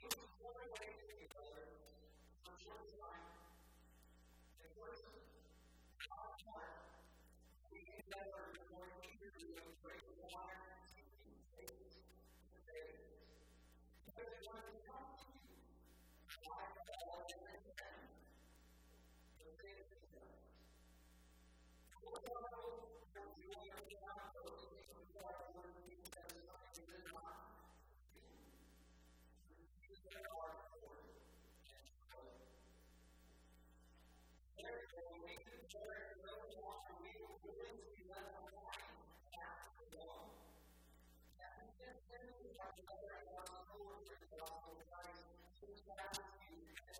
Jesus was born away from the other for short time. And first, God taught. We can never, the morning, Peter, we would break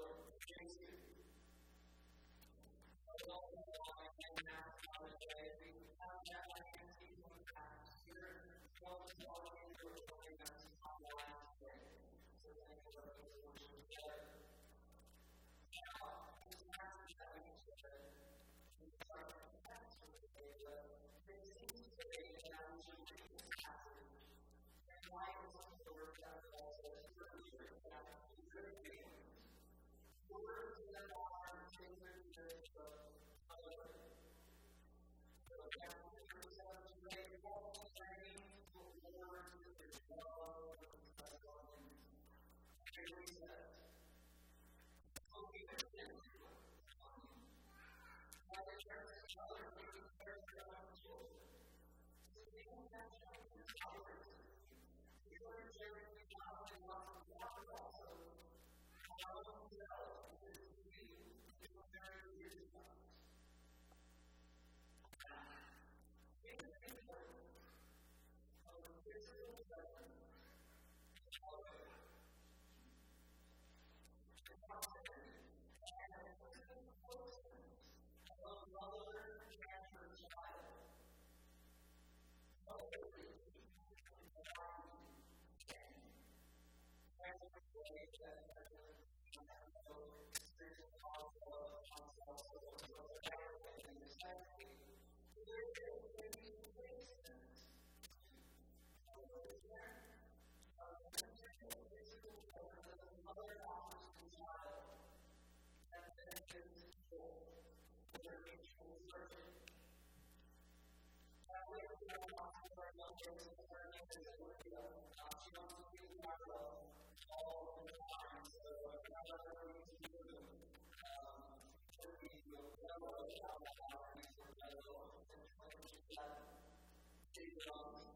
Lord John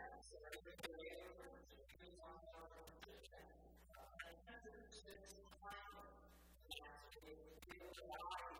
Thank you.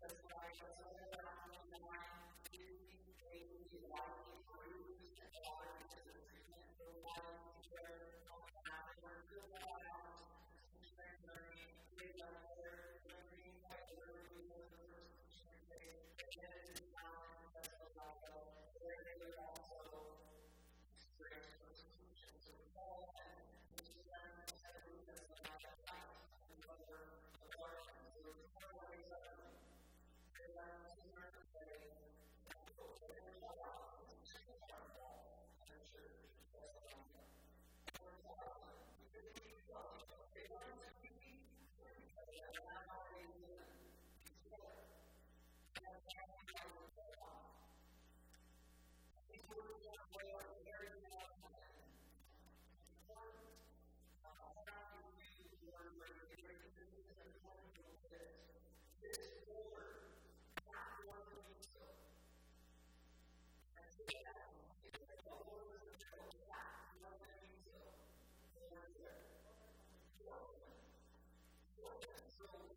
Just like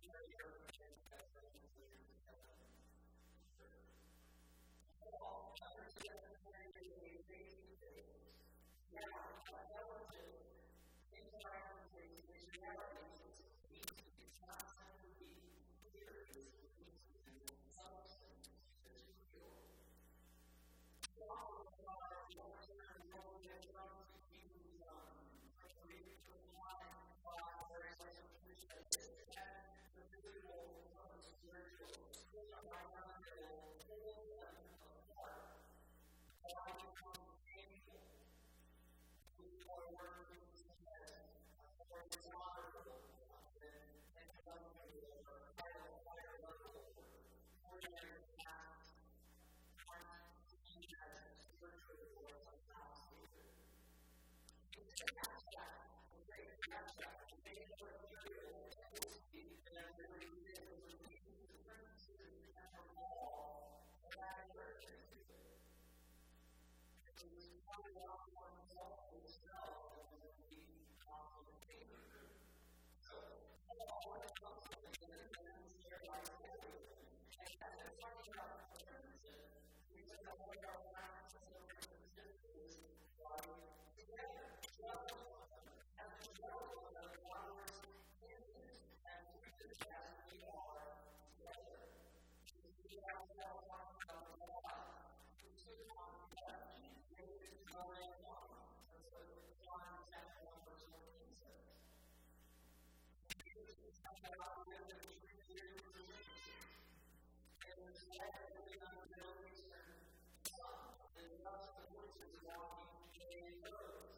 carrier out and the Holy Spirit walking in the earth.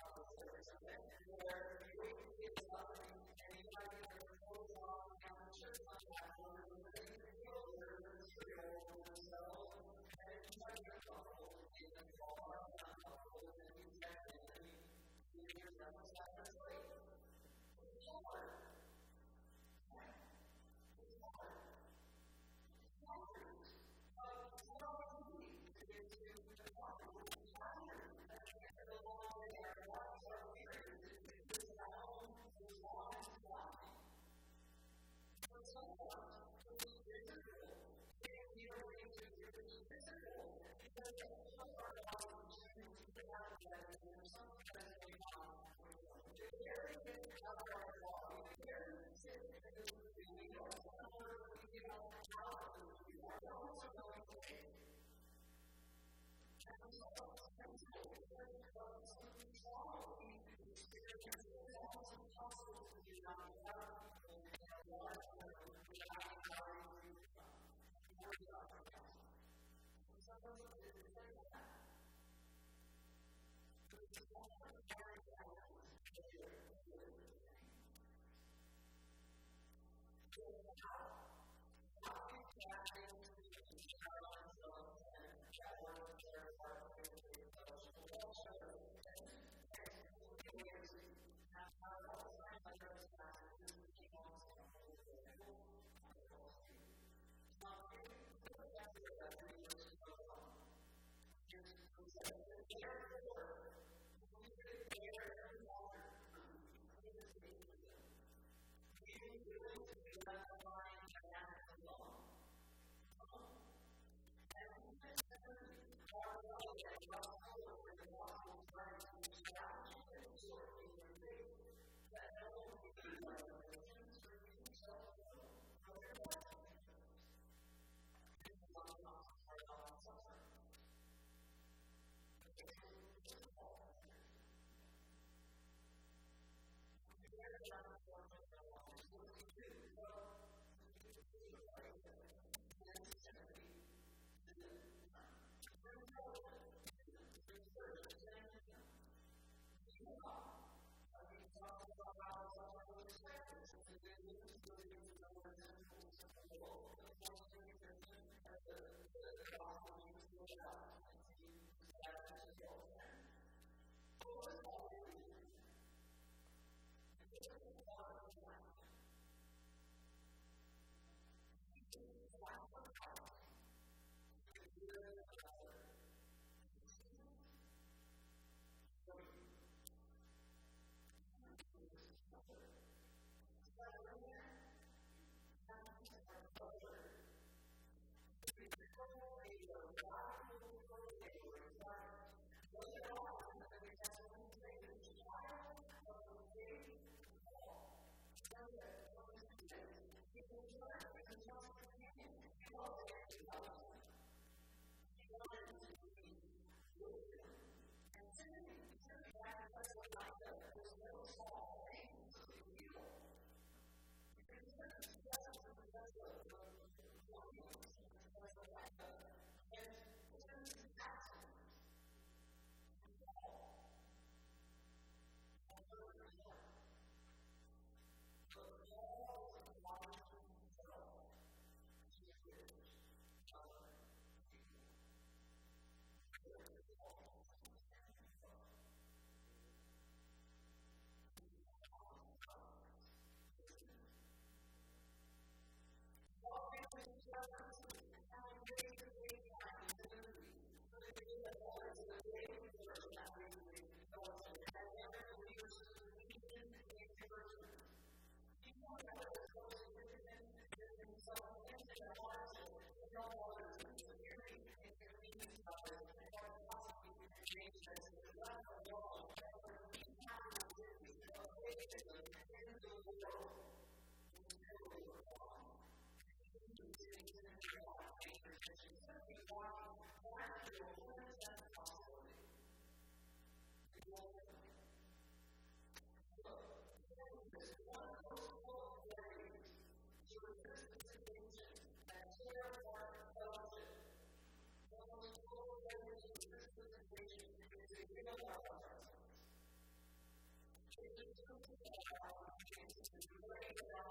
Yeah. Thank you. Yeah.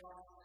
Free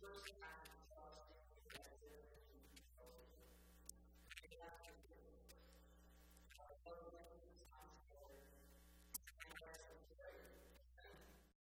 time